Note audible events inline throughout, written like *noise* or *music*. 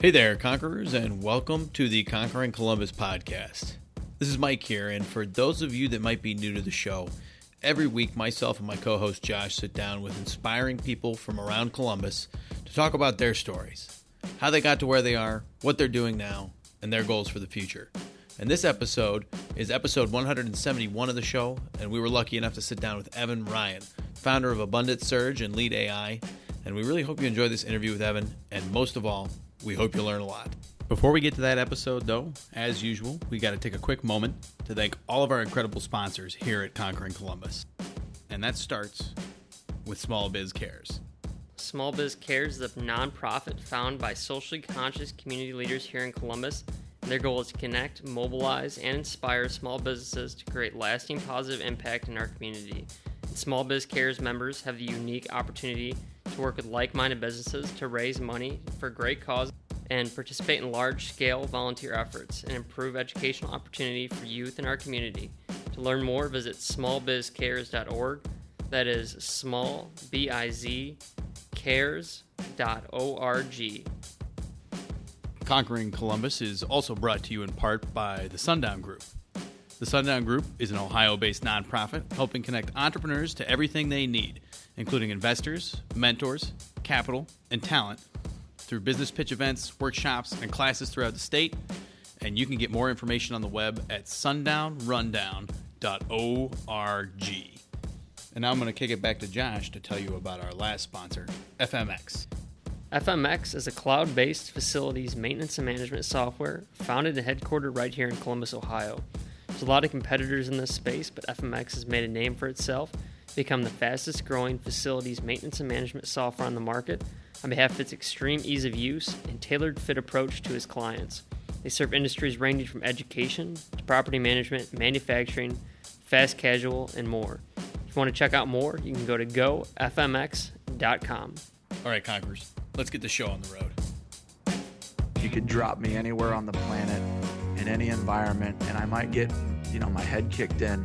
Hey there, Conquerors, and welcome to the Conquering Columbus podcast. This is Mike here, and for those of you that might be new to the show, every week myself and my co host Josh sit down with inspiring people from around Columbus to talk about their stories, how they got to where they are, what they're doing now, and their goals for the future. And this episode is episode 171 of the show, and we were lucky enough to sit down with Evan Ryan, founder of Abundant Surge and Lede AI. And we really hope you enjoy this interview with Evan, and most of all, we hope you learn a lot. Before we get to that episode, though, as usual, we got to take a quick moment to thank all of our incredible sponsors here at Conquering Columbus. And that starts with Small Biz Cares. Small Biz Cares is a nonprofit founded by socially conscious community leaders here in Columbus. And their goal is to connect, mobilize, and inspire small businesses to create lasting positive impact in our community. And small Biz Cares members have the unique opportunity to work with like minded businesses to raise money for great causes and participate in large scale volunteer efforts and improve educational opportunity for youth in our community. To learn more, visit smallbizcares.org. That is small, B I Z, cares.org. Conquering Columbus is also brought to you in part by the Sundown Group. The Sundown Group is an Ohio based nonprofit helping connect entrepreneurs to everything they need, including investors, mentors, capital, and talent through business pitch events, workshops, and classes throughout the state. And you can get more information on the web at sundownrundown.org. And now I'm going to kick it back to Josh to tell you about our last sponsor, FMX. FMX is a cloud based facilities maintenance and management software founded and headquartered right here in Columbus, Ohio. There's a lot of competitors in this space, but FMX has made a name for itself, become the fastest growing facilities maintenance and management software on the market on behalf of its extreme ease of use and tailored fit approach to its clients. They serve industries ranging from education to property management, manufacturing, fast casual, and more. If you want to check out more, you can go to gofmx.com. All right, Conquerors, let's get the show on the road. You could drop me anywhere on the planet, in any environment, and I might get, you know, my head kicked in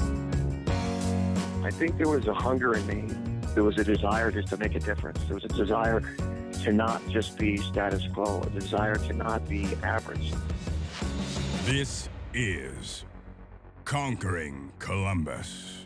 I think there was a hunger in me. There was a desire just to make a difference. There was a desire to not just be status quo, a desire to not be average. This is Conquering Columbus.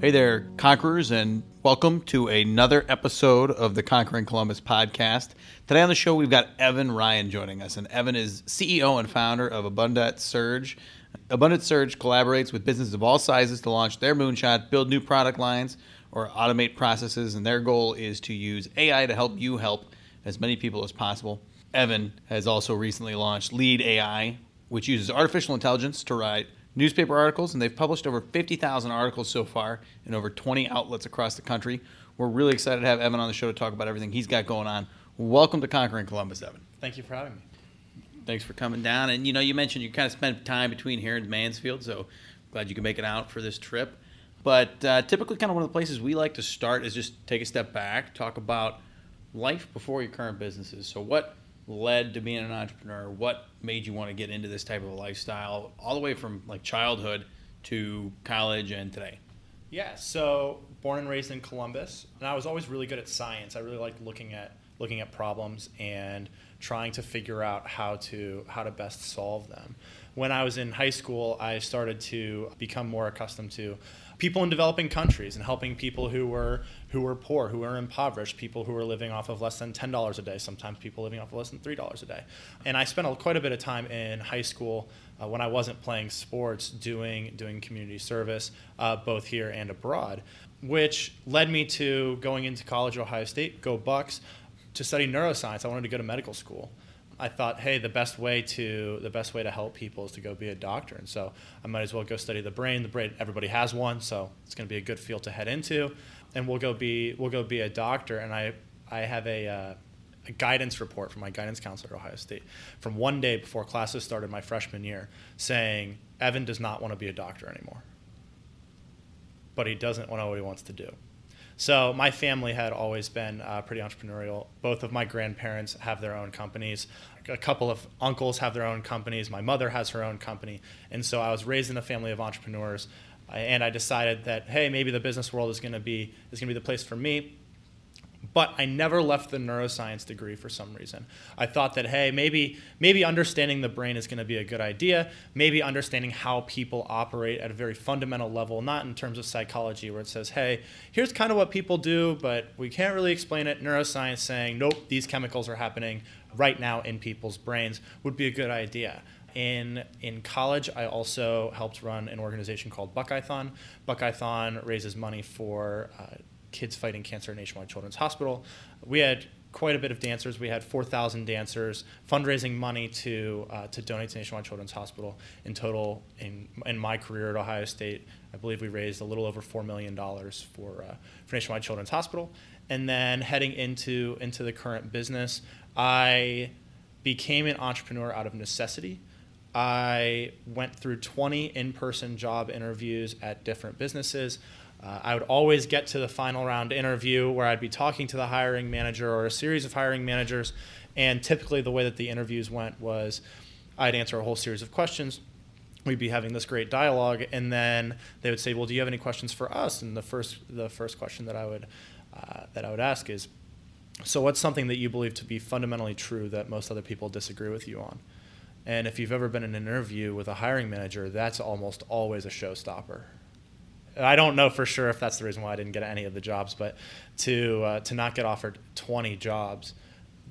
Hey there, Conquerors, and welcome to another episode of the Conquering Columbus podcast. Today on the show, we've got Evan Ryan joining us, and Evan is CEO and founder of Abundant Surge. Abundant Surge collaborates with businesses of all sizes to launch their moonshot, build new product lines, or automate processes, and their goal is to use AI to help you help as many people as possible. Evan has also recently launched Lede AI, which uses artificial intelligence to write newspaper articles, and they've published over 50,000 articles so far in over 20 outlets across the country. We're really excited to have Evan on the show to talk about everything he's got going on. Welcome to Conquering Columbus, Evan. Thank you for having me. Thanks for coming down. And you know, you mentioned you kind of spent time between here and Mansfield, so glad you could make it out for this trip. But uh, typically, kind of one of the places we like to start is just take a step back, talk about life before your current businesses. So, what led to being an entrepreneur? What made you want to get into this type of a lifestyle, all the way from like childhood to college and today? Yeah, so born and raised in Columbus, and I was always really good at science. I really liked looking at looking at problems and trying to figure out how to how to best solve them. When I was in high school, I started to become more accustomed to people in developing countries and helping people who were who were poor, who were impoverished, people who were living off of less than ten dollars a day, sometimes people living off of less than three dollars a day. And I spent quite a bit of time in high school uh, when I wasn't playing sports, doing doing community service, uh, both here and abroad, which led me to going into college Ohio State, go Bucks, to study neuroscience. I wanted to go to medical school. I thought, hey, the best way to the best way to help people is to go be a doctor, and so I might as well go study the brain. The brain, everybody has one, so it's going to be a good field to head into, and we'll go be we'll go be a doctor. And I I have a uh, a guidance report from my guidance counselor at Ohio State from one day before classes started my freshman year saying Evan does not want to be a doctor anymore, but he doesn't know what he wants to do. So my family had always been uh, pretty entrepreneurial. Both of my grandparents have their own companies. A couple of uncles have their own companies. My mother has her own company, and so I was raised in a family of entrepreneurs. And I decided that hey, maybe the business world is going to be is going to be the place for me but I never left the neuroscience degree for some reason. I thought that hey, maybe maybe understanding the brain is going to be a good idea. Maybe understanding how people operate at a very fundamental level, not in terms of psychology where it says, "Hey, here's kind of what people do, but we can't really explain it." Neuroscience saying, "Nope, these chemicals are happening right now in people's brains," would be a good idea. In in college, I also helped run an organization called Buckeyethon. Buckeyethon raises money for uh, kids fighting cancer at Nationwide Children's Hospital. We had quite a bit of dancers. We had 4,000 dancers fundraising money to uh, to donate to Nationwide Children's Hospital. In total, in in my career at Ohio State, I believe we raised a little over four million dollars for uh, for Nationwide Children's Hospital. And then heading into into the current business, I became an entrepreneur out of necessity. I went through 20 in-person job interviews at different businesses. Uh, I would always get to the final round interview where I'd be talking to the hiring manager or a series of hiring managers. And typically, the way that the interviews went was I'd answer a whole series of questions. We'd be having this great dialogue, and then they would say, "Well, do you have any questions for us?" And the first, the first question that I would uh, that I would ask is, "So, what's something that you believe to be fundamentally true that most other people disagree with you on?" And if you've ever been in an interview with a hiring manager, that's almost always a showstopper. I don't know for sure if that's the reason why I didn't get any of the jobs, but to uh, to not get offered 20 jobs,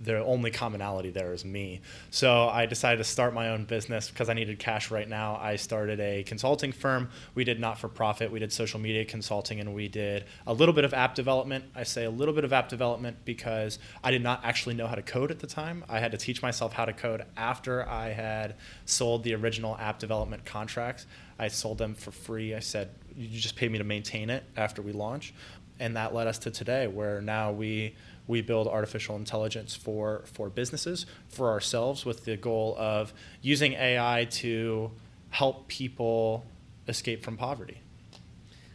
the only commonality there is me. So I decided to start my own business because I needed cash right now. I started a consulting firm. We did not for profit. We did social media consulting and we did a little bit of app development. I say a little bit of app development because I did not actually know how to code at the time. I had to teach myself how to code after I had sold the original app development contracts. I sold them for free. I said, you just pay me to maintain it after we launch. And that led us to today, where now we we build artificial intelligence for for businesses, for ourselves, with the goal of using AI to help people escape from poverty.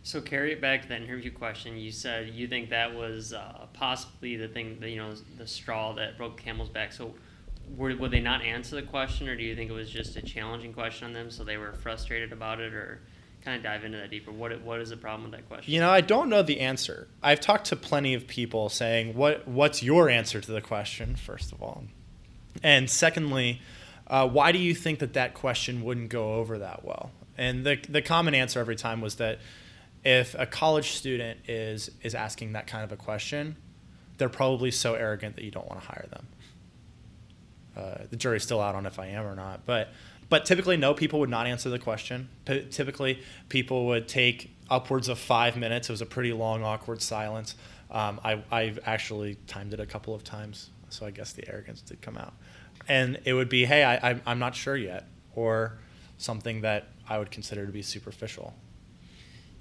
So carry it back to that interview question. You said you think that was uh, possibly the thing, that, you know, the straw that broke camel's back. So were, would they not answer the question, or do you think it was just a challenging question on them, so they were frustrated about it, or kind of dive into that deeper? What what is the problem with that question? You know, I don't know the answer. I've talked to plenty of people saying, "What what's your answer to the question?" First of all, and secondly, uh, why do you think that that question wouldn't go over that well? And the the common answer every time was that if a college student is is asking that kind of a question, they're probably so arrogant that you don't want to hire them. Uh, the jury's still out on if I am or not, but but typically, no, people would not answer the question. P- typically, people would take upwards of five minutes. It was a pretty long, awkward silence. Um, I, I actually timed it a couple of times, so I guess the arrogance did come out. And it would be, hey, I, I'm not sure yet, or something that I would consider to be superficial.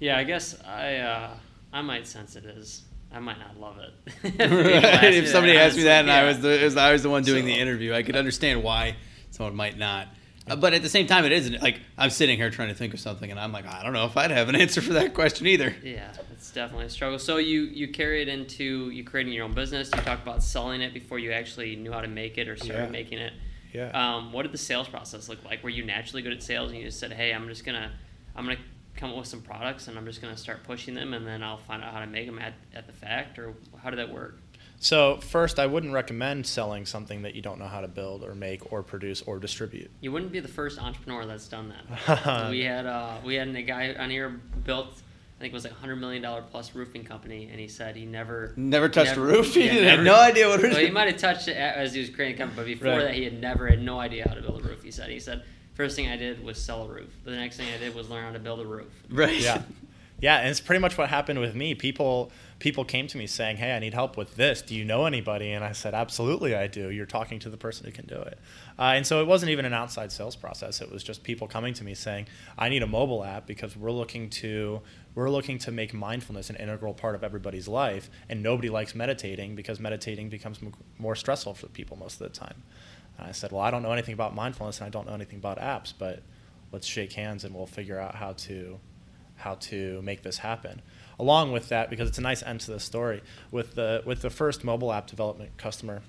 Yeah, I guess I uh, I might sense it as I might not love it. *laughs* *laughs* if, if somebody asked me that and yeah. I was the I was the one doing so, the interview, I could understand why someone might not. Uh, but at the same time, it isn't like I'm sitting here trying to think of something, and I'm like, I don't know if I'd have an *laughs* answer for that question either. Yeah, it's definitely a struggle. So you you carry it into you creating your own business. You talked about selling it before you actually knew how to make it or started yeah. making it. Yeah. Um, what did the sales process look like? Were you naturally good at sales, and you just said, "Hey, I'm just gonna I'm gonna come up with some products, and I'm just gonna start pushing them, and then I'll find out how to make them at, at the fact," or how did that work? So first, I wouldn't recommend selling something that you don't know how to build or make or produce or distribute. You wouldn't be the first entrepreneur that's done that. *laughs* we had uh, we had a guy on here built. I think it was like a hundred million dollar plus roofing company, and he said he never never touched never, a roof. He yeah, had no idea what it was. Well, he might have touched it as he was creating a company, but before right. that, he had never had no idea how to build a roof. He said he said first thing I did was sell a roof. The next thing I did was learn how to build a roof. Right. Yeah. Yeah, and it's pretty much what happened with me. People people came to me saying, "Hey, I need help with this. Do you know anybody?" And I said, "Absolutely, I do. You're talking to the person who can do it." Uh, and so it wasn't even an outside sales process. It was just people coming to me saying, "I need a mobile app because we're looking to we're looking to make mindfulness an integral part of everybody's life, and nobody likes meditating because meditating becomes m- more stressful for people most of the time." And I said, "Well, I don't know anything about mindfulness, and I don't know anything about apps, but let's shake hands and we'll figure out how to." how to make this happen. Along with that, because it's a nice end to the story, with the with the first mobile app development customer,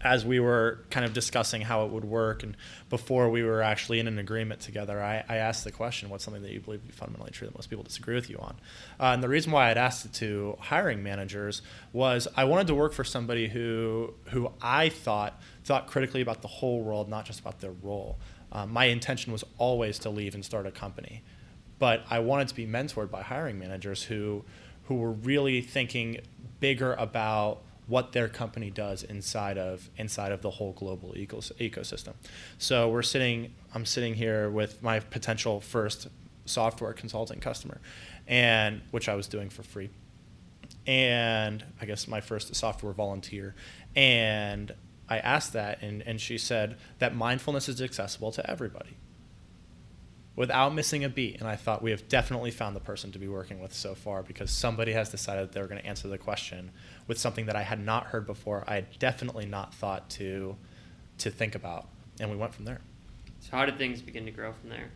as we were kind of discussing how it would work, and before we were actually in an agreement together, I, I asked the question, "What's something that you believe to be fundamentally true that most people disagree with you on?" Uh, and the reason why I'd asked it to hiring managers was I wanted to work for somebody who who I thought thought critically about the whole world, not just about their role. Um, my intention was always to leave and start a company but I wanted to be mentored by hiring managers who who were really thinking bigger about what their company does inside of inside of the whole global ecos- ecosystem. So we're sitting I'm sitting here with my potential first software consulting customer and which I was doing for free. And I guess my first software volunteer and I asked that and, and she said that mindfulness is accessible to everybody without missing a beat. And I thought we have definitely found the person to be working with so far because somebody has decided they were going to answer the question with something that I had not heard before. I had definitely not thought to to think about, and we went from there. So how did things begin to grow from there?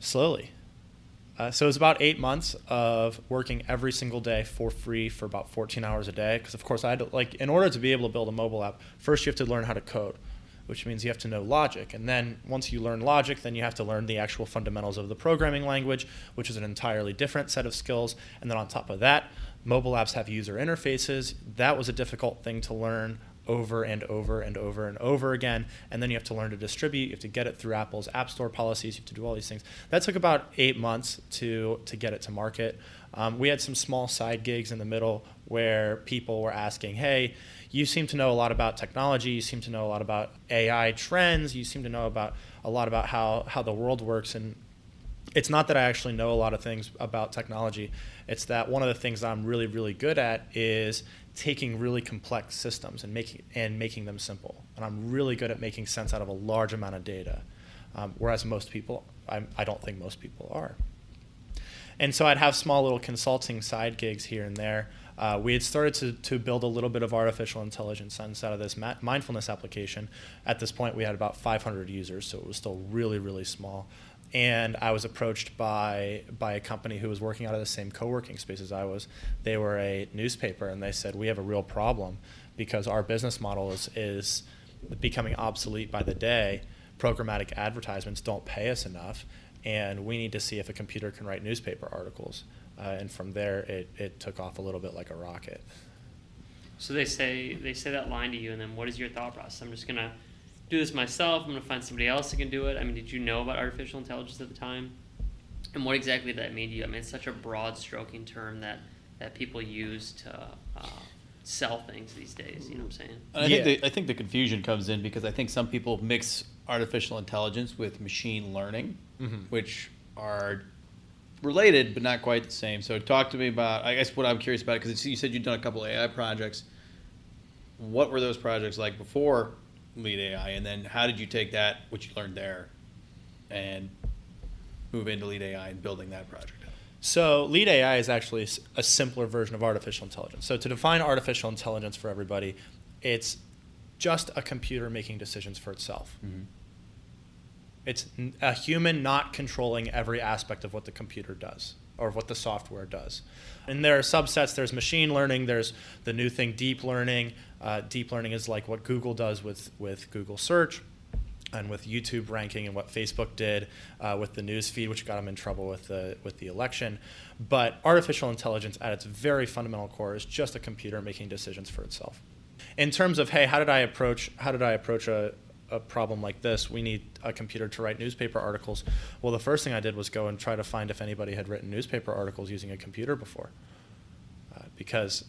Slowly. Uh, so it was about eight months of working every single day for free for about 14 hours a day. Because of course I had to, like in order to be able to build a mobile app, first you have to learn how to code which means you have to know logic. And then once you learn logic, then you have to learn the actual fundamentals of the programming language, which is an entirely different set of skills. And then on top of that, mobile apps have user interfaces. That was a difficult thing to learn over and over and over and over again. And then you have to learn to distribute. You have to get it through Apple's App Store policies. You have to do all these things. That took about eight months to to get it to market. Um, we had some small side gigs in the middle where people were asking, "Hey, you seem to know a lot about technology. You seem to know a lot about AI trends. You seem to know about a lot about how how the world works. And it's not that I actually know a lot of things about technology. It's that one of the things that I'm really really good at is taking really complex systems and making and making them simple. And I'm really good at making sense out of a large amount of data, um, whereas most people, I, I don't think most people are. And so I'd have small little consulting side gigs here and there uh, we had started to, to build a little bit of artificial intelligence sense out of this mindfulness application. At this point, we had about 500 users, so it was still really, really small. And I was approached by by a company who was working out of the same co-working space as I was. They were a newspaper, and they said we have a real problem because our business model is is becoming obsolete by the day. Programmatic advertisements don't pay us enough, and we need to see if a computer can write newspaper articles uh, and from there it, it took off a little bit like a rocket. So they say they say that line to you, and then what is your thought process? I'm just gonna do this myself. I'm gonna find somebody else that can do it. I mean, did you know about artificial intelligence at the time? And what exactly did that mean to you? I mean, it's such a broad stroking term that that people use to uh, sell things these days. You know what I'm saying? I think the, I think the confusion comes in because I think some people mix artificial intelligence with machine learning, mm-hmm. which are related but not quite the same. So talk to me about. I guess what I'm curious about because you said you'd done a couple AI projects. What were those projects like before Lede AI, and then how did you take that, what you learned there, and move into Lede AI and building that project? So, Lede AI is actually a simpler version of artificial intelligence. So, to define artificial intelligence for everybody, it's just a computer making decisions for itself. Mm-hmm. It's a human not controlling every aspect of what the computer does or what the software does. And there are subsets. There's machine learning. There's the new thing, deep learning. Uh, deep learning is like what Google does with, with Google search and with YouTube ranking and what Facebook did uh, with the news feed, which got them in trouble with the with the election. But artificial intelligence, at its very fundamental core, is just a computer making decisions for itself. In terms of hey, how did I approach how did I approach a, a problem like this, we need a computer to write newspaper articles. Well, the first thing I did was go and try to find if anybody had written newspaper articles using a computer before. Uh, because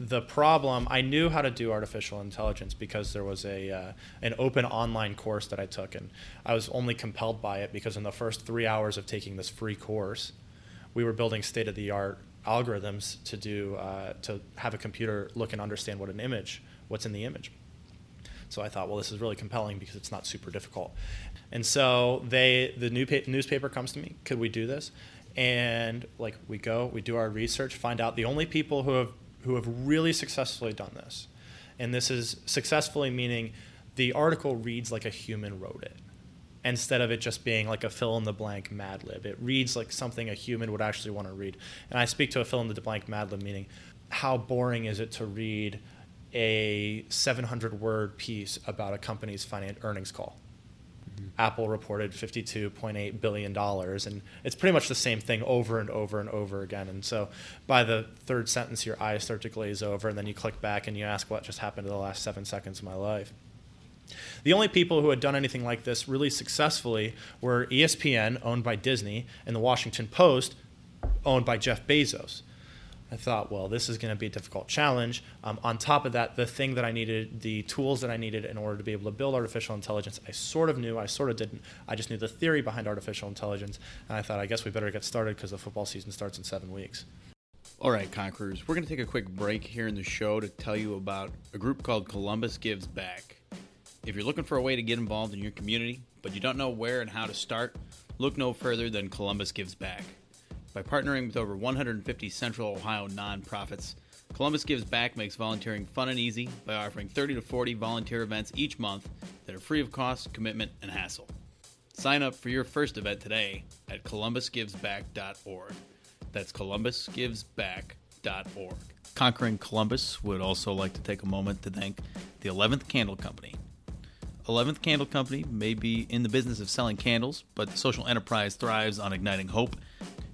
the problem, I knew how to do artificial intelligence because there was a uh, an open online course that I took, and I was only compelled by it because in the first three hours of taking this free course, we were building state of the art algorithms to do uh, to have a computer look and understand what an image, what's in the image. So I thought, well, this is really compelling because it's not super difficult. And so they, the new pa- newspaper comes to me. Could we do this? And like we go, we do our research, find out the only people who have who have really successfully done this, and this is successfully meaning the article reads like a human wrote it instead of it just being like a fill in the blank Mad Lib. It reads like something a human would actually want to read. And I speak to a fill in the blank Mad Lib, meaning how boring is it to read a 700 word piece about a company's finance earnings call? Mm-hmm. Apple reported $52.8 billion, and it's pretty much the same thing over and over and over again. And so by the third sentence, your eyes start to glaze over, and then you click back and you ask, What just happened to the last seven seconds of my life? The only people who had done anything like this really successfully were ESPN, owned by Disney, and the Washington Post, owned by Jeff Bezos. I thought, well, this is going to be a difficult challenge. Um, on top of that, the thing that I needed, the tools that I needed in order to be able to build artificial intelligence, I sort of knew, I sort of didn't. I just knew the theory behind artificial intelligence, and I thought, I guess we better get started because the football season starts in seven weeks. All right, Conquerors, we're going to take a quick break here in the show to tell you about a group called Columbus Gives Back. If you're looking for a way to get involved in your community, but you don't know where and how to start, look no further than Columbus Gives Back. By partnering with over 150 Central Ohio nonprofits, Columbus Gives Back makes volunteering fun and easy by offering 30 to 40 volunteer events each month that are free of cost, commitment, and hassle. Sign up for your first event today at columbusgivesback.org. That's columbusgivesback.org. Conquering Columbus would also like to take a moment to thank the 11th Candle Company 11th Candle Company may be in the business of selling candles, but the social enterprise thrives on igniting hope.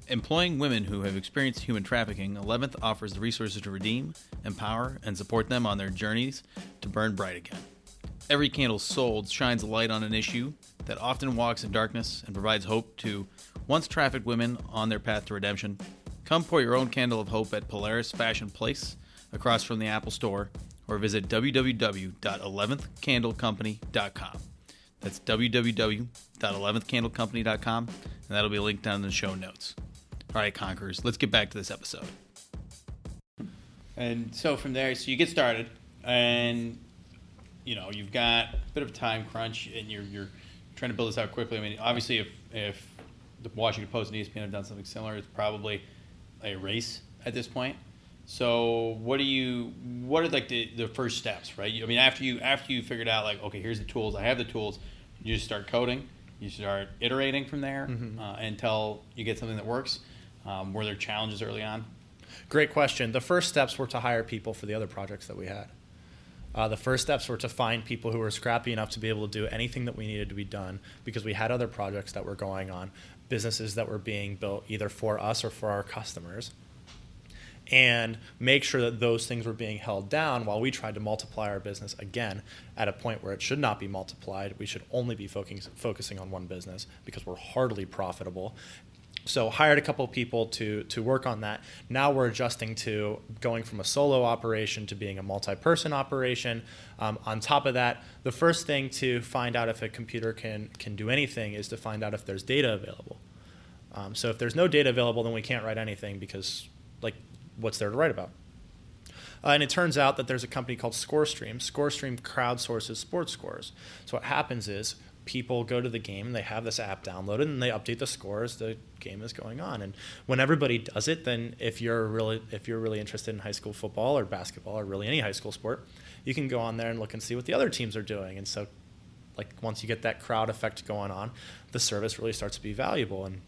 Employing women who have experienced human trafficking, 11th offers the resources to redeem, empower, and support them on their journeys to burn bright again. Every candle sold shines a light on an issue that often walks in darkness and provides hope to once trafficked women on their path to redemption. Come pour your own candle of hope at Polaris Fashion Place across from the Apple Store or visit www.11thcandlecompany.com. That's www.11thcandlecompany.com, and that'll be linked down in the show notes. All right, Conquerors, let's get back to this episode. And so from there, so you get started, and you know you've got a bit of a time crunch, and you're you're trying to build this out quickly. I mean, obviously, if if the Washington Post and ESPN have done something similar, it's probably a race at this point. So what do you what are like the, the first steps, right? I mean after you after you figured out like okay here's the tools I have the tools, you just start coding, you start iterating from there mm-hmm. uh, until you get something that works. Um, were there challenges early on? Great question. The first steps were to hire people for the other projects that we had. Uh, the first steps were to find people who were scrappy enough to be able to do anything that we needed to be done because we had other projects that were going on, businesses that were being built either for us or for our customers and make sure that those things were being held down while we tried to multiply our business again at a point where it should not be multiplied. We should only be focusing, focusing on one business because we're hardly profitable. So hired a couple people to to work on that. Now we're adjusting to going from a solo operation to being a multi-person operation. Um, on top of that, the first thing to find out if a computer can can do anything is to find out if there's data available. Um, so if there's no data available, then we can't write anything because like what's there to write about? Uh, and it turns out that there's a company called ScoreStream. ScoreStream crowdsources sports scores. So what happens is people go to the game, they have this app downloaded, and they update the scores. The game is going on, and when everybody does it, then if you're really if you're really interested in high school football or basketball or really any high school sport, you can go on there and look and see what the other teams are doing. And so, like once you get that crowd effect going on, the service really starts to be valuable. And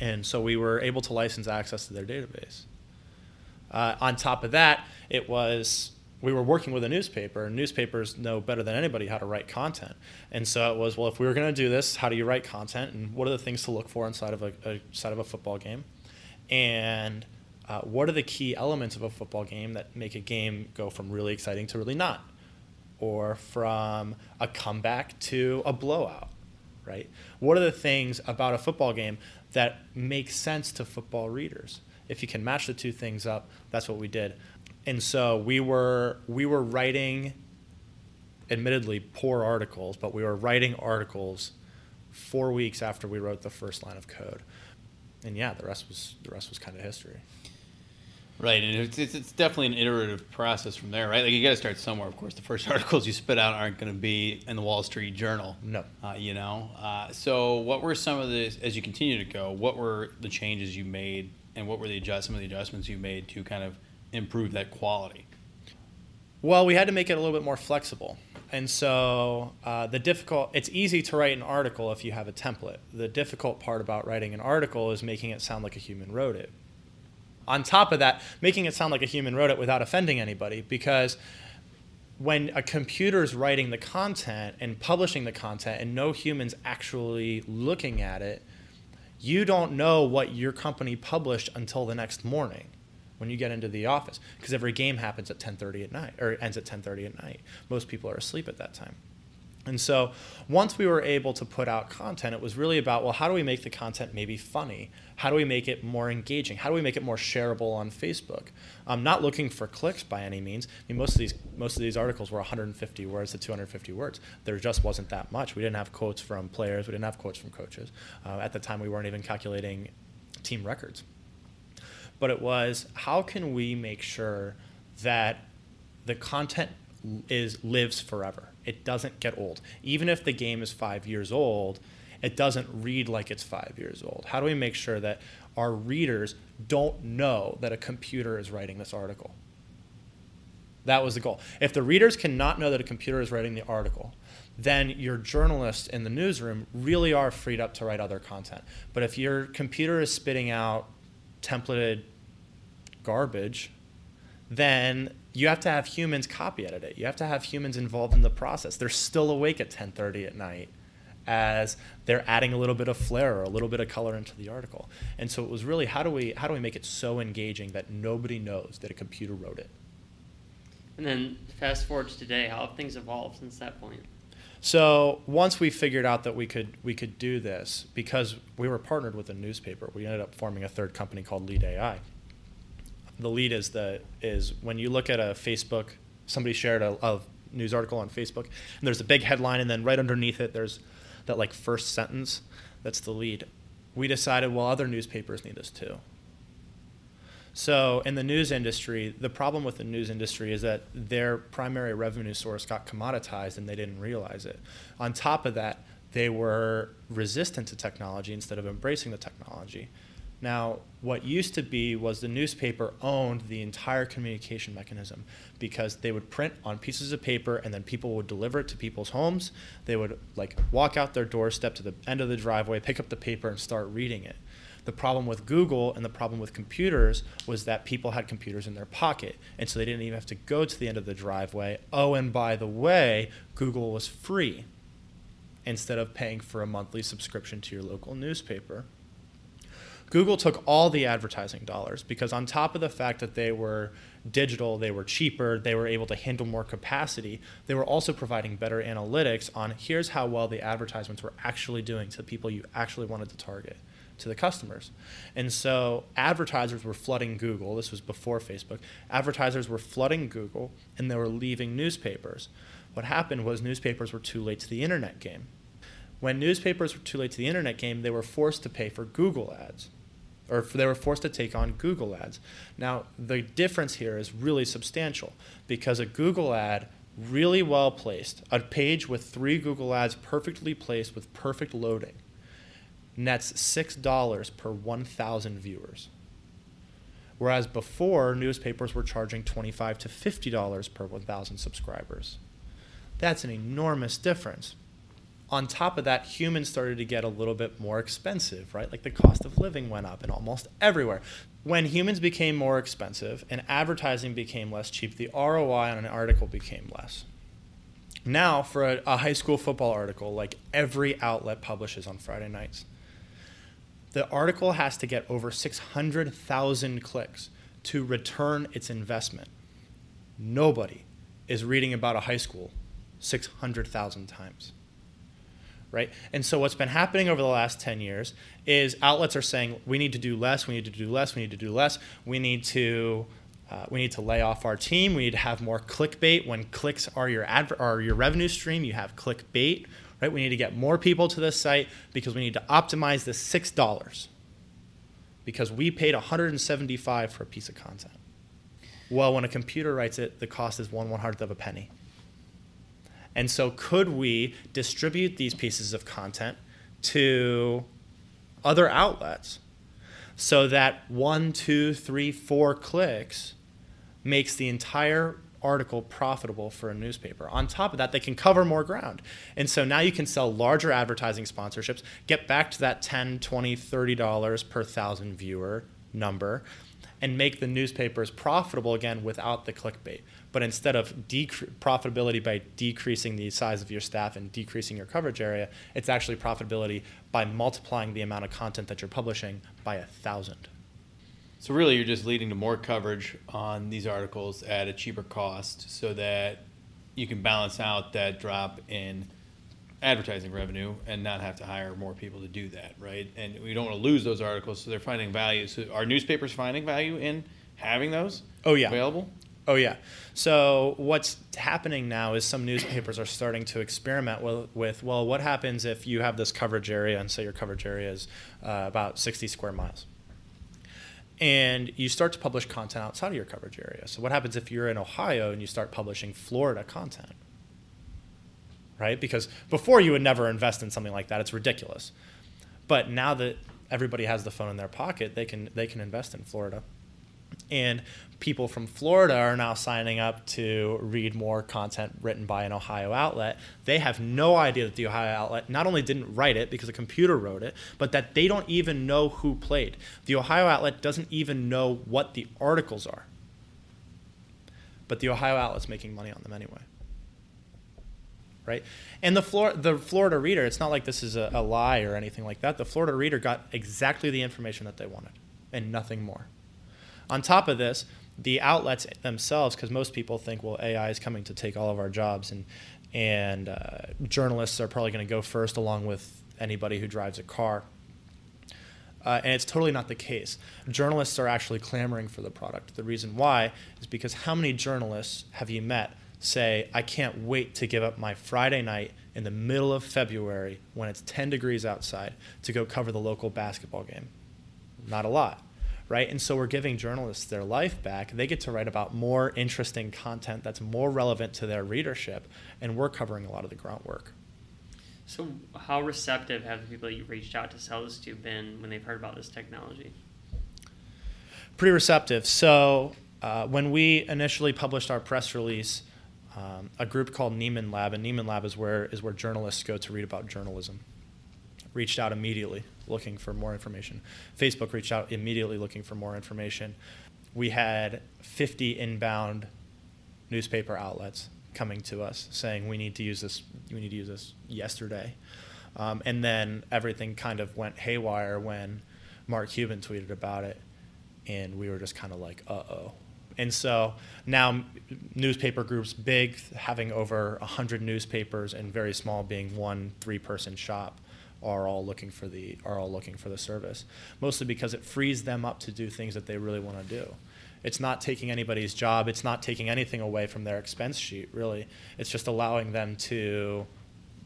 and so we were able to license access to their database. Uh, on top of that, it was we were working with a newspaper, and newspapers know better than anybody how to write content. And so it was, well, if we were going to do this, how do you write content, and what are the things to look for inside of a, a side of a football game, and uh, what are the key elements of a football game that make a game go from really exciting to really not, or from a comeback to a blowout, right? What are the things about a football game that make sense to football readers? if you can match the two things up, that's what we did. And so we were we were writing admittedly poor articles, but we were writing articles 4 weeks after we wrote the first line of code. and yeah, the rest was the rest was kind of history. Right, and it's, it's, it's definitely an iterative process from there, right? Like you got to start somewhere. Of course, the first *laughs* articles you spit out aren't going to be in the Wall Street Journal. No, uh, you know. Uh, so, what were some of the as you continue to go? What were the changes you made, and what were the adjust some of the adjustments you made to kind of improve that quality? Well, we had to make it a little bit more flexible. And so uh, the difficult, it's easy to write an article if you have a template. The difficult part about writing an article is making it sound like a human wrote it. On top of that, making it sound like a human wrote it without offending anybody, because when a computer is writing the content and publishing the content and no humans actually looking at it, you don't know what your company published until the next morning when you get into the office because every game happens at 10:30 at night or ends at 10:30 at night. Most people are asleep at that time. And so once we were able to put out content, it was really about well, how do we make the content maybe funny? How do we make it more engaging? How do we make it more shareable on Facebook? I'm not looking for clicks by any means. I mean, most of these most of these articles were 150 words to 250 words. There just wasn't that much. We didn't have quotes from players. We didn't have quotes from coaches. Uh, at the time, we weren't even calculating team records but it was how can we make sure that the content is lives forever. It doesn't get old. Even if the game is 5 years old, it doesn't read like it's 5 years old. How do we make sure that our readers don't know that a computer is writing this article? That was the goal. If the readers cannot know that a computer is writing the article, then your journalists in the newsroom really are freed up to write other content. But if your computer is spitting out templated garbage, then you have to have humans copy edit it. You have to have humans involved in the process. They're still awake at 10:30 at night as they're adding a little bit of flair or a little bit of color into the article. And so it was really how do we how do we make it so engaging that nobody knows that a computer wrote it? And then fast forward to today, how have things evolved since that point? So once we figured out that we could we could do this because we were partnered with a newspaper, we ended up forming a third company called Lede AI the lead is the is when you look at a Facebook, somebody shared a, a news article on Facebook, and there's a big headline, and then right underneath it there's that like first sentence. That's the lead. We decided, well, other newspapers need this too. So, in the news industry, the problem with the news industry is that their primary revenue source got commoditized and they didn't realize it. On top of that, they were resistant to technology instead of embracing the technology. Now, what used to be was the newspaper owned the entire communication mechanism because they would print on pieces of paper and then people would deliver it to people's homes. They would like walk out their doorstep to the end of the driveway, pick up the paper and start reading it. The problem with Google and the problem with computers was that people had computers in their pocket, and so they didn't even have to go to the end of the driveway. Oh, and by the way, Google was free instead of paying for a monthly subscription to your local newspaper. Google took all the advertising dollars because, on top of the fact that they were digital, they were cheaper, they were able to handle more capacity, they were also providing better analytics on here's how well the advertisements were actually doing to the people you actually wanted to target, to the customers. And so advertisers were flooding Google. This was before Facebook. Advertisers were flooding Google and they were leaving newspapers. What happened was newspapers were too late to the internet game. When newspapers were too late to the internet game, they were forced to pay for Google ads or they were forced to take on Google ads. Now, the difference here is really substantial because a Google ad, really well placed, a page with three Google ads perfectly placed with perfect loading, nets $6 per 1,000 viewers. Whereas before, newspapers were charging 25 to $50 per 1,000 subscribers. That's an enormous difference on top of that, humans started to get a little bit more expensive, right? Like the cost of living went up and almost everywhere. When humans became more expensive and advertising became less cheap, the ROI on an article became less. Now, for a, a high school football article, like every outlet publishes on Friday nights, the article has to get over 600,000 clicks to return its investment. Nobody is reading about a high school 600,000 times right? And so what's been happening over the last 10 years is outlets are saying we need to do less, we need to do less, we need to do less, we need to uh, we need to lay off our team. We need to have more clickbait. When clicks are your adver- are your revenue stream, you have clickbait, right? We need to get more people to this site because we need to optimize this six dollars. because we paid 175 for a piece of content. Well, when a computer writes it, the cost is one one hundredth of a penny. And so, could we distribute these pieces of content to other outlets so that one, two, three, four clicks makes the entire article profitable for a newspaper. On top of that, they can cover more ground. And so now you can sell larger advertising sponsorships, get back to that 10, 20, 30 dollars per thousand viewer number and make the newspapers profitable again without the clickbait. But instead of decre- profitability by decreasing the size of your staff and decreasing your coverage area, it's actually profitability by multiplying the amount of content that you're publishing by a thousand. So really, you're just leading to more coverage on these articles at a cheaper cost, so that you can balance out that drop in advertising revenue and not have to hire more people to do that, right? And we don't want to lose those articles, so they're finding value. So are newspapers finding value in having those? Oh yeah, available. Oh yeah. So what's happening now is some newspapers are starting to experiment with, with well, what happens if you have this coverage area and say your coverage area is uh, about 60 square miles and you start to publish content outside of your coverage area. So what happens if you're in Ohio and you start publishing Florida content? Right? Because before you would never invest in something like that. It's ridiculous. But now that everybody has the phone in their pocket, they can they can invest in Florida. And people from Florida are now signing up to read more content written by an Ohio outlet. They have no idea that the Ohio outlet not only didn't write it because a computer wrote it, but that they don't even know who played. The Ohio outlet doesn't even know what the articles are. But the Ohio outlet's making money on them anyway. Right? And the, Flor- the Florida reader, it's not like this is a, a lie or anything like that. The Florida reader got exactly the information that they wanted and nothing more. On top of this, the outlets themselves, because most people think, well, AI is coming to take all of our jobs, and and uh, journalists are probably going to go first, along with anybody who drives a car. Uh, and it's totally not the case. Journalists are actually clamoring for the product. The reason why is because how many journalists have you met say, I can't wait to give up my Friday night in the middle of February when it's 10 degrees outside to go cover the local basketball game? Not a lot right? And so we're giving journalists their life back. They get to write about more interesting content that's more relevant to their readership, and we're covering a lot of the grunt work. So, how receptive have the people you reached out to sell this to been when they've heard about this technology? Pretty receptive. So, uh, when we initially published our press release, um, a group called Nieman Lab, and Nieman Lab is where is where journalists go to read about journalism reached out immediately looking for more information. Facebook reached out immediately looking for more information. We had 50 inbound newspaper outlets coming to us saying we need to use this we need to use this yesterday. Um, and then everything kind of went haywire when Mark Cuban tweeted about it and we were just kind of like uh-oh. And so now newspaper groups big having over 100 newspapers and very small being one three person shop are all looking for the are all looking for the service mostly because it frees them up to do things that they really want to do. It's not taking anybody's job it's not taking anything away from their expense sheet really. It's just allowing them to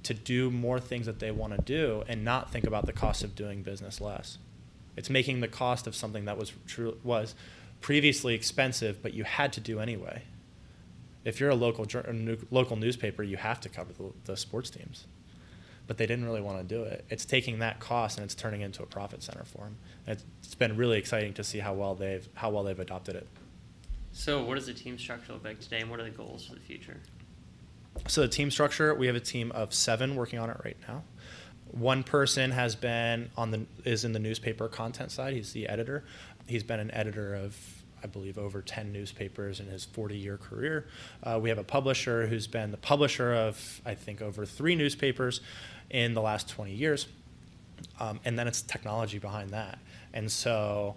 to do more things that they want to do and not think about the cost of doing business less. It's making the cost of something that was true was previously expensive but you had to do anyway. If you're a local local newspaper you have to cover the, the sports teams but they didn't really want to do it. It's taking that cost and it's turning into a profit center for them. And it's been really exciting to see how well they've how well they've adopted it. So, what does the team structure look like today, and what are the goals for the future? So, the team structure we have a team of seven working on it right now. One person has been on the is in the newspaper content side. He's the editor. He's been an editor of I believe, over 10 newspapers in his 40 year career. Uh, we have a publisher who's been the publisher of, I think, over three newspapers in the last 20 years. Um, and then it's technology behind that. And so,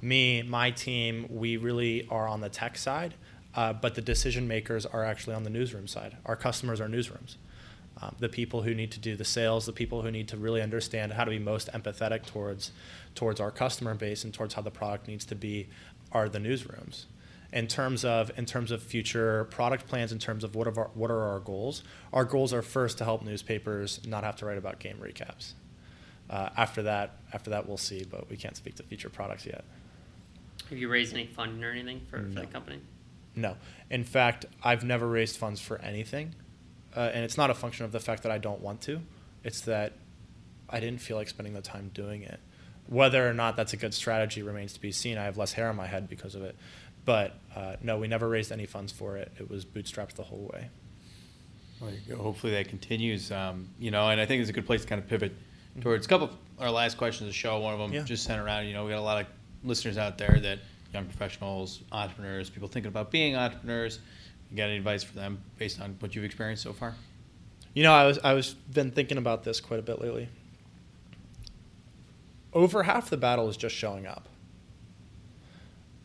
me, my team, we really are on the tech side, uh, but the decision makers are actually on the newsroom side. Our customers are newsrooms. Um, the people who need to do the sales, the people who need to really understand how to be most empathetic towards towards our customer base and towards how the product needs to be are the newsrooms. In terms of in terms of future product plans, in terms of what are our, what are our goals? Our goals are first to help newspapers not have to write about game recaps. uh, after that, after that, we'll see. But we can't speak to future products yet. Have you raised any funding or anything for, for the company? No. In fact, I've never raised funds for anything. Uh, and it's not a function of the fact that I don't want to. It's that I didn't feel like spending the time doing it. Whether or not that's a good strategy remains to be seen. I have less hair on my head because of it. But uh, no, we never raised any funds for it. It was bootstrapped the whole way. Well, there you go. Hopefully that continues. Um, you know, and I think it's a good place to kind of pivot towards a couple of our last questions of the show. One of them Yeah. just sent around. You know, we got a lot of listeners out there that young professionals, entrepreneurs, people thinking about being entrepreneurs. You got any advice for them based on what you've experienced so far? You know, I was I was been thinking about this quite a bit lately. Over half the battle is just showing up.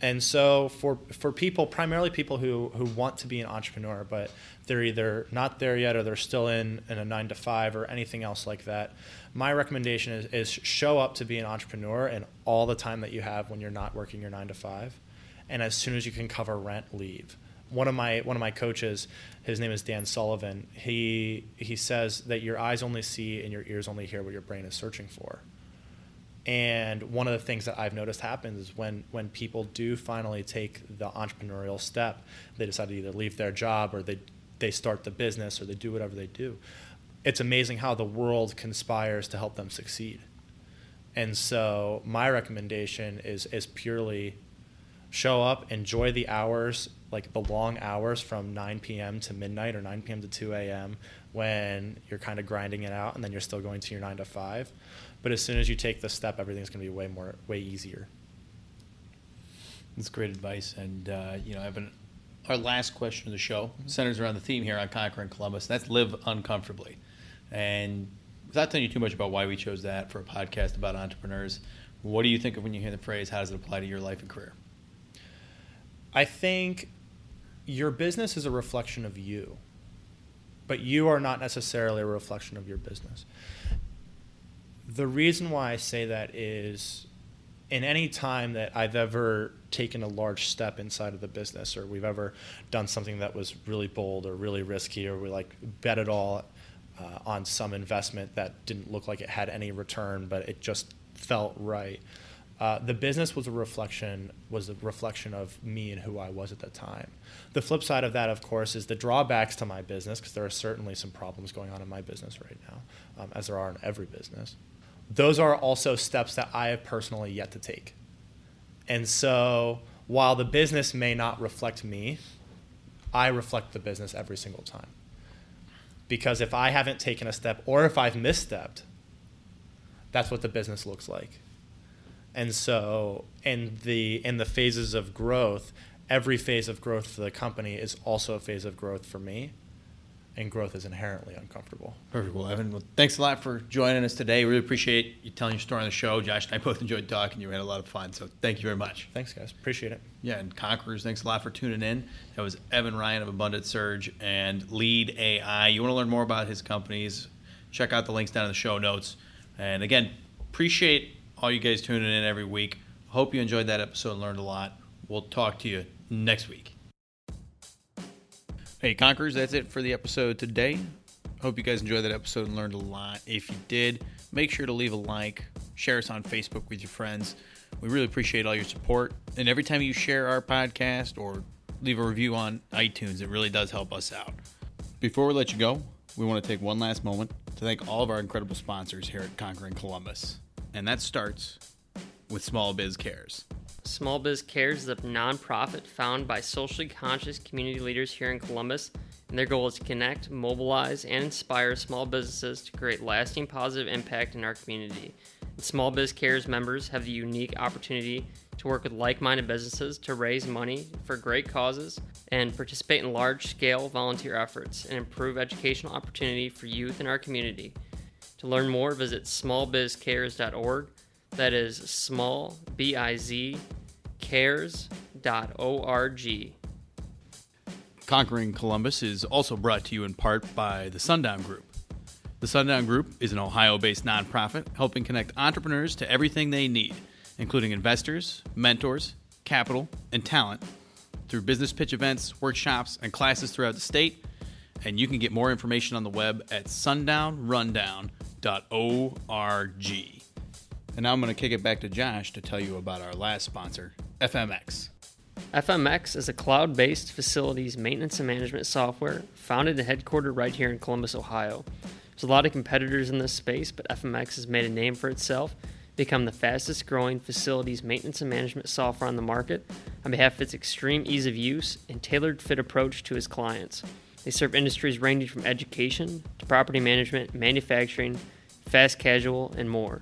And so for for people, primarily people who who want to be an entrepreneur, but they're either not there yet or they're still in, in a nine to five or anything else like that, my recommendation is, is show up to be an entrepreneur and all the time that you have when you're not working your nine to five. And as soon as you can cover rent, leave. One of my one of my coaches, his name is Dan Sullivan. He he says that your eyes only see and your ears only hear what your brain is searching for. And one of the things that I've noticed happens is when, when people do finally take the entrepreneurial step, they decide to either leave their job or they, they start the business or they do whatever they do. It's amazing how the world conspires to help them succeed. And so my recommendation is, is purely show up, enjoy the hours, like the long hours from 9 p.m. to midnight or 9 p.m. to 2 a.m. when you're kind of grinding it out and then you're still going to your 9 to 5. But as soon as you take the step, everything's going to be way more, way easier. That's great advice. And, uh, you know, Evan, our last question of the show centers around the theme here on Conquering Columbus. That's live uncomfortably. And without telling you too much about why we chose that for a podcast about entrepreneurs, what do you think of when you hear the phrase? How does it apply to your life and career? I think your business is a reflection of you, but you are not necessarily a reflection of your business. The reason why I say that is in any time that I've ever taken a large step inside of the business or we've ever done something that was really bold or really risky or we like bet it all uh, on some investment that didn't look like it had any return but it just felt right uh, the business was a reflection was a reflection of me and who I was at the time. The flip side of that, of course, is the drawbacks to my business because there are certainly some problems going on in my business right now, um, as there are in every business. Those are also steps that I have personally yet to take. And so, while the business may not reflect me, I reflect the business every single time. Because if I haven't taken a step or if I've misstepped, that's what the business looks like and so in the in the phases of growth every phase of growth for the company is also a phase of growth for me and growth is inherently uncomfortable Perfect. Well, Evan, well, thanks a lot for joining us today. Really appreciate you telling your story on the show. Josh and I both enjoyed talking. You had a lot of fun. So thank you very much. thanks guys appreciate it Yeah, and Conquerors, thanks a lot for tuning in. That was Evan Ryan of Abundant Surge and Lede AI. You want to learn more about his companies, check out the links down in the show notes. And again, appreciate all you guys tuning in every week. Hope you enjoyed that episode and learned a lot. We'll talk to you next week. Hey, Conquerors, that's it for the episode today. Hope you guys enjoyed that episode and learned a lot. If you did, make sure to leave a like, share us on Facebook with your friends. We really appreciate all your support. And every time you share our podcast or leave a review on iTunes, it really does help us out. Before we let you go, we want to take one last moment to thank all of our incredible sponsors here at Conquering Columbus. And that starts with Small Biz Cares. Small Biz Cares is a nonprofit founded by socially conscious community leaders here in Columbus, and their goal is to connect, mobilize, and inspire small businesses to create lasting positive impact in our community. And Small Biz Cares members have the unique opportunity to work with like minded businesses to raise money for great causes and participate in large scale volunteer efforts and improve educational opportunity for youth in our community. To learn more, visit smallbizcares.org. That is small, B I Z, cares.org. Conquering Columbus is also brought to you in part by the Sundown Group. The Sundown Group is an Ohio based nonprofit helping connect entrepreneurs to everything they need, including investors, mentors, capital, and talent through business pitch events, workshops, and classes throughout the state. And you can get more information on the web at sundownrundown.com. And now I'm going to kick it back to Josh to tell you about our last sponsor, FMX. FMX is a cloud based facilities maintenance and management software founded and headquartered right here in Columbus, Ohio. There's a lot of competitors in this space, but FMX has made a name for itself, become the fastest growing facilities maintenance and management software on the market on behalf of its extreme ease of use and tailored fit approach to its clients. They serve industries ranging from education to property management, manufacturing, fast casual, and more.